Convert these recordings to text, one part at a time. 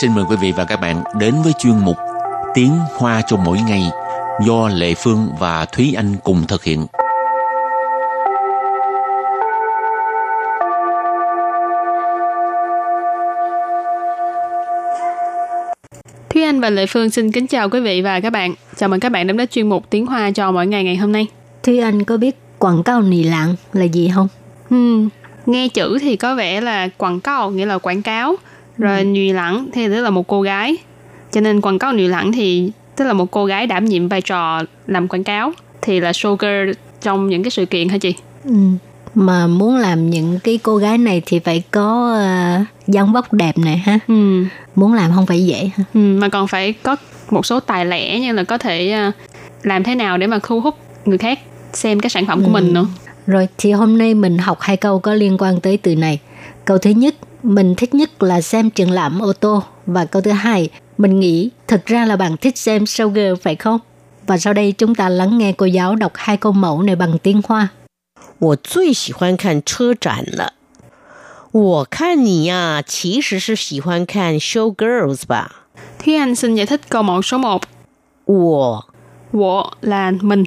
xin mời quý vị và các bạn đến với chuyên mục Tiếng Hoa cho mỗi ngày do Lệ Phương và Thúy Anh cùng thực hiện. Thúy Anh và Lệ Phương xin kính chào quý vị và các bạn. Chào mừng các bạn đến với chuyên mục Tiếng Hoa cho mỗi ngày ngày hôm nay. Thúy Anh có biết quảng cáo nì lạng là gì không? Hmm, nghe chữ thì có vẻ là quảng cáo nghĩa là quảng cáo, rồi ừ. nhùy lẳng thì tức là một cô gái. Cho nên quảng cáo nhùy lẳng thì tức là một cô gái đảm nhiệm vai trò làm quảng cáo thì là showgirl trong những cái sự kiện hả chị? Ừ. Mà muốn làm những cái cô gái này thì phải có uh, dáng vóc đẹp này ha. Ừ. Muốn làm không phải dễ ha. Ừ, mà còn phải có một số tài lẻ như là có thể uh, làm thế nào để mà thu hút người khác xem cái sản phẩm của ừ. mình nữa. Rồi thì hôm nay mình học hai câu có liên quan tới từ này. Câu thứ nhất, mình thích nhất là xem triển lãm ô tô và câu thứ hai, mình nghĩ thực ra là bạn thích xem showgirl phải không? Và sau đây chúng ta lắng nghe cô giáo đọc hai câu mẫu này bằng tiếng Hoa. 我最喜欢看车展了。我看你呀，其实是喜欢看 show girls 吧？Thúy Anh xin giải thích câu mẫu số 1. 我我 là mình.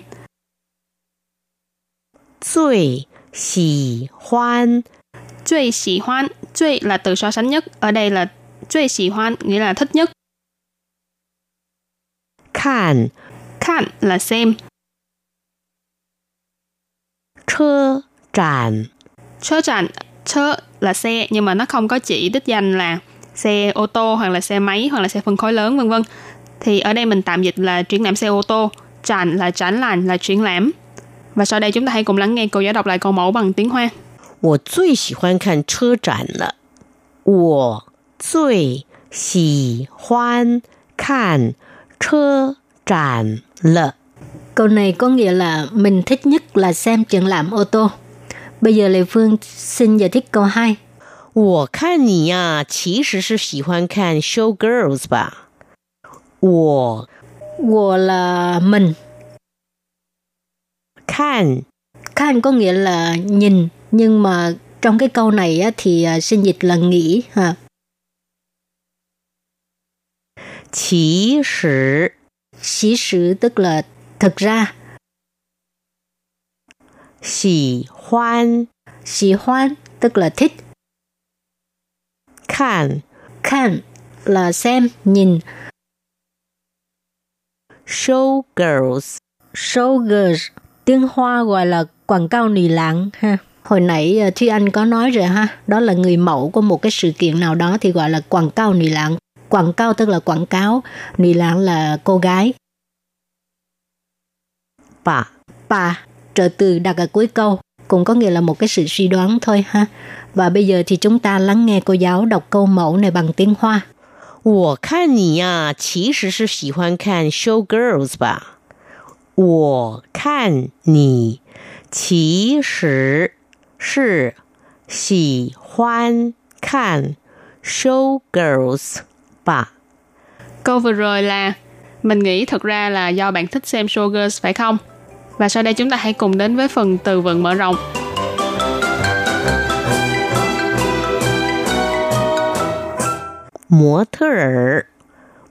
最喜欢 Chuy xỉ là từ so sánh nhất, ở đây là chuy xỉ hoan nghĩa là thích nhất. Khan, khan là xem. Chơ tràn, chơ tràn, chơ là xe nhưng mà nó không có chỉ đích danh là xe ô tô hoặc là xe máy hoặc là xe phân khối lớn vân vân. Thì ở đây mình tạm dịch là triển lãm xe ô tô, tràn là tránh làn là triển lãm. Và sau đây chúng ta hãy cùng lắng nghe cô giáo đọc lại câu mẫu bằng tiếng Hoa. 我最喜欢看车展了。我最喜欢看车展了。Câu này có nghĩa là mình thích nhất là xem triển lãm ô tô. Bây giờ Lê Phương xin giải thích câu 2. 我看你呀，其实是喜欢看 show girls 吧？我我 là mình. 看 看 có nghĩa là nhìn, nhưng mà trong cái câu này á, thì à, xin dịch là nghĩ ha. Chỉ sử Chỉ sử tức là thực ra. Xỉ hoan Xỉ hoan tức là thích. Khan Khan là xem, nhìn. Show girls Show girls tiếng Hoa gọi là quảng cáo nì lạng ha Hồi nãy ờ, Thi Anh có nói rồi ha, đó là người mẫu của một cái sự kiện nào đó thì gọi là quảng cáo nì lạng. Quảng cáo tức là quảng cáo, nì lạng là cô gái. Bà. Bà, trợ từ đặt ở cuối câu, cũng có nghĩa là một cái sự suy đoán thôi ha. Và bây giờ thì chúng ta lắng nghe cô giáo đọc câu mẫu này bằng tiếng Hoa. 我看你呀，其实是喜欢看 show girls 吧？我看你其实 是喜欢看 show girls 吧。 Câu vừa rồi là mình nghĩ thật ra là do bạn thích xem show girls phải không? Và sau đây chúng ta hãy cùng đến với phần từ vựng mở rộng.模特儿，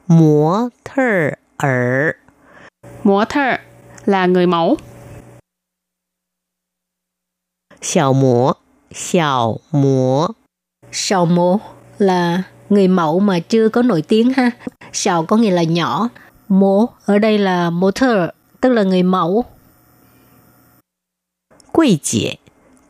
模特儿， 模特là người mẫu. 小模，小模， Sào mô là người mẫu mà chưa có nổi tiếng ha. Sào có nghĩa là nhỏ. Mô ở đây là motor, tức là người mẫu. 柜姐，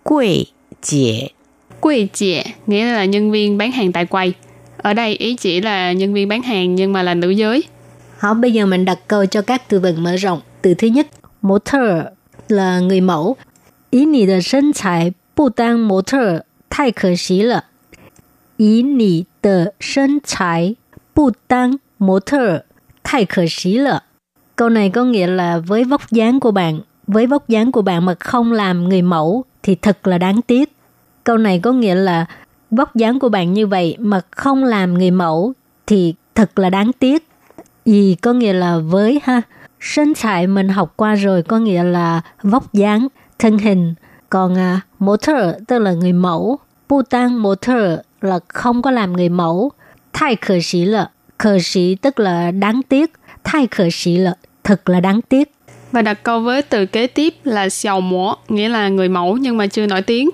柜姐， Quầy chị nghĩa là nhân viên bán hàng tại quầy. Ở đây ý chỉ là nhân viên bán hàng nhưng mà là nữ giới.好, bây giờ mình đặt câu cho các từ vựng mở rộng. Từ thứ nhất, motor là người mẫu. Ý nì de thân材不当模特太可惜了。以你的身材不当模特太可惜了。Câu này có nghĩa là với vóc dáng của bạn, với vóc dáng của bạn mà không làm người mẫu thì thật là đáng tiếc. Câu này có nghĩa là vóc dáng của bạn như vậy mà không làm người mẫu thì thật là đáng tiếc. Gì có nghĩa là với ha.身材mình học qua rồi có nghĩa là vóc dáng, thân hình. Còn à, motor tức là người mẫu. Bu motor là không có làm người mẫu. Thay khờ sĩ là khờ sĩ tức là đáng tiếc. Thay khờ sĩ là thật là đáng tiếc. Và đặt câu với từ kế tiếp là xiao mổ, nghĩa là người mẫu nhưng mà chưa nổi tiếng.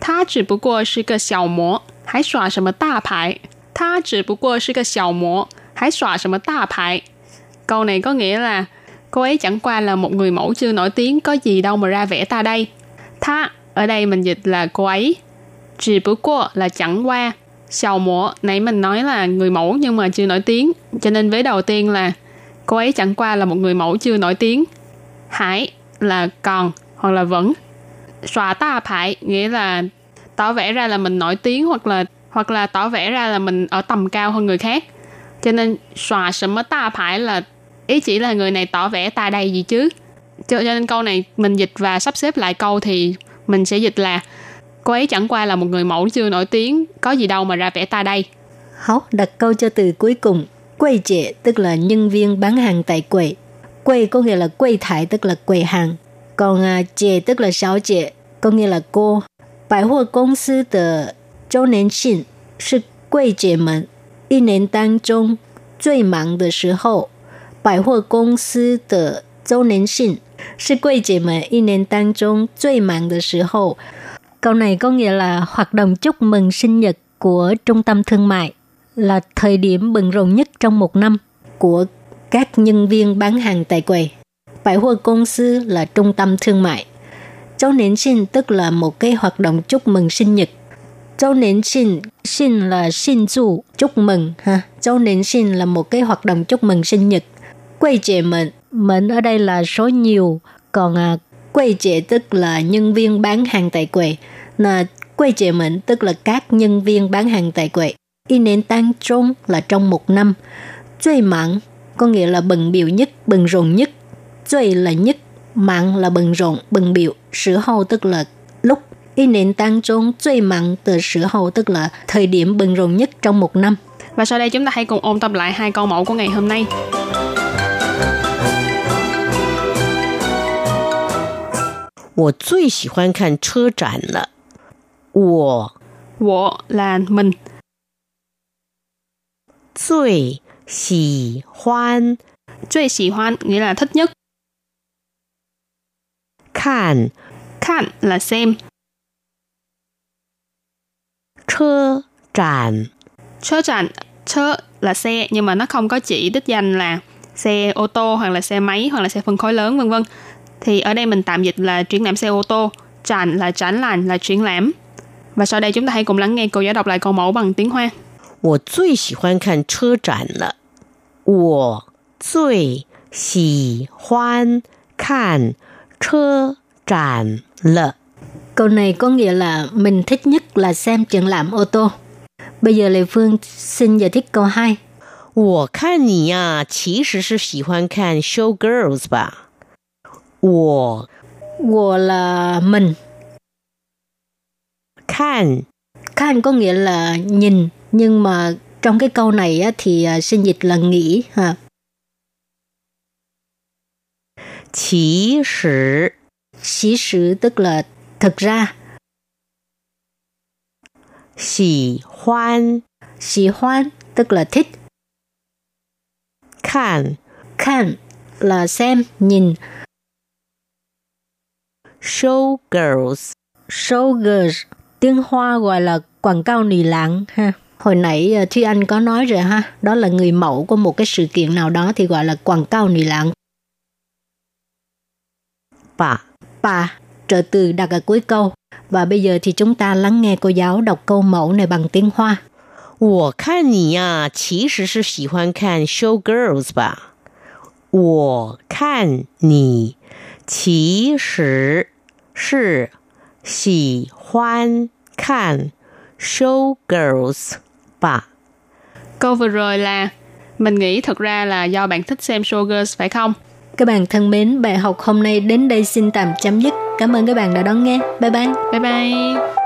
Tha chỉ bù qua là cái xiao mổ, hãy xòa sầm đa bài. Tha chỉ bù qua là cái xiao mổ, hãy xòa sầm đa bài. Câu này có nghĩa là cô ấy chẳng qua là một người mẫu chưa nổi tiếng, có gì đâu mà ra vẻ ta đây. Tha ở đây mình dịch là cô ấy. Chỉ bữa qua là chẳng qua. Sầu mộ, nãy mình nói là người mẫu nhưng mà chưa nổi tiếng. Cho nên vế đầu tiên là cô ấy chẳng qua là một người mẫu chưa nổi tiếng. Hải là còn hoặc là vẫn. Xòa ta phải nghĩa là tỏ vẻ ra là mình nổi tiếng hoặc là hoặc là tỏ vẻ ra là mình ở tầm cao hơn người khác. Cho nên xòa sầm ta phải là ý chỉ là người này tỏ vẻ ta đây gì chứ. Cho, cho nên câu này mình dịch và sắp xếp lại câu thì mình sẽ dịch là cô ấy chẳng qua là một người mẫu chưa nổi tiếng, có gì đâu mà ra vẻ ta đây. Hảo, đặt câu cho từ cuối cùng. Quầy trẻ tức là nhân viên bán hàng tại quầy. Quầy có nghĩa là quầy thải tức là quầy hàng. Còn à, trẻ tức là sáu trẻ, có nghĩa là cô. 百货公司的周年庆是柜姐们一年当中最忙的时候。 百货公司的周年庆是柜姐们一年当中最忙的时候。Câu này có nghĩa là hoạt động chúc mừng sinh nhật của trung tâm thương mại là thời điểm bận rộn nhất trong một năm của các nhân viên bán hàng tại quầy. Bãi hoa công sư là trung tâm thương mại. Châu nến sinh tức là một cái hoạt động chúc mừng sinh nhật. Châu nến sinh, sinh là sinh chu, chúc mừng. ha. Châu nến sinh là một cái hoạt động chúc mừng sinh nhật. quầy trẻ mệnh. Mệnh ở đây là số nhiều, còn à, quầy trẻ tức là nhân viên bán hàng tại quầy. Là quầy trẻ mệnh tức là các nhân viên bán hàng tại quầy. Y nền tăng trung là trong một năm. Chơi mặn có nghĩa là bận biểu nhất, bận rộn nhất. Chơi là nhất, mặn là bận rộn, bận biểu. Sử hậu tức là lúc. Y nền tăng trung chơi mặn từ sử hậu tức là thời điểm bận rộn nhất trong một năm. Và sau đây chúng ta hãy cùng ôn tập lại hai câu mẫu của ngày hôm nay. 我最喜欢看车展了。我我 là mình, 最喜欢 最喜欢 nghĩa là thích nhất, 看 看 là xem, 车展 chớ tràn, chớ là xe nhưng mà nó không có chỉ đích danh là xe ô tô hoặc là xe máy hoặc là xe phân khối lớn vân vân. Thì ở đây mình tạm dịch là triển lãm xe ô tô, tràn là tránh làn là triển lãm. Và sau đây chúng ta hãy cùng lắng nghe cô giáo đọc lại câu mẫu bằng tiếng Hoa. 我最喜欢看车展了。我最喜欢看车展了。 Câu này có nghĩa là mình thích nhất là xem triển lãm ô tô. Bây giờ Lê Phương xin giải thích câu 2. 我看你呀、其实是喜欢看 show girls 吧？ 我我 là mình. Khan Khan có nghĩa là nhìn, nhưng mà trong cái câu này thì à, sinh dịch là nghĩ ha. Chỉ sử Chỉ sử tức là thực ra. Xỉ hoan Xỉ hoan tức là thích. Khan Khan là xem, nhìn show girls Showgirls tiếng Hoa gọi là quảng cáo nì lãng ha. Hồi nãy ờ, Thúy Anh có nói rồi ha, đó là người mẫu của một cái sự kiện nào đó thì gọi là quảng cáo nì lãng. 吧。 Bà, trợ từ đặt ở cuối câu. Và bây giờ thì chúng ta lắng nghe cô giáo đọc câu mẫu này bằng tiếng Hoa. 我看你呀、其实是喜欢看 show girls 吧？我看你其实 是喜欢看 show girls 吧？ Câu vừa rồi là mình nghĩ thật ra là do bạn thích xem showgirls phải không? Các bạn thân mến, bài học hôm nay đến đây xin tạm chấm dứt. Cảm ơn các bạn đã đón nghe. Bye bye. Bye bye.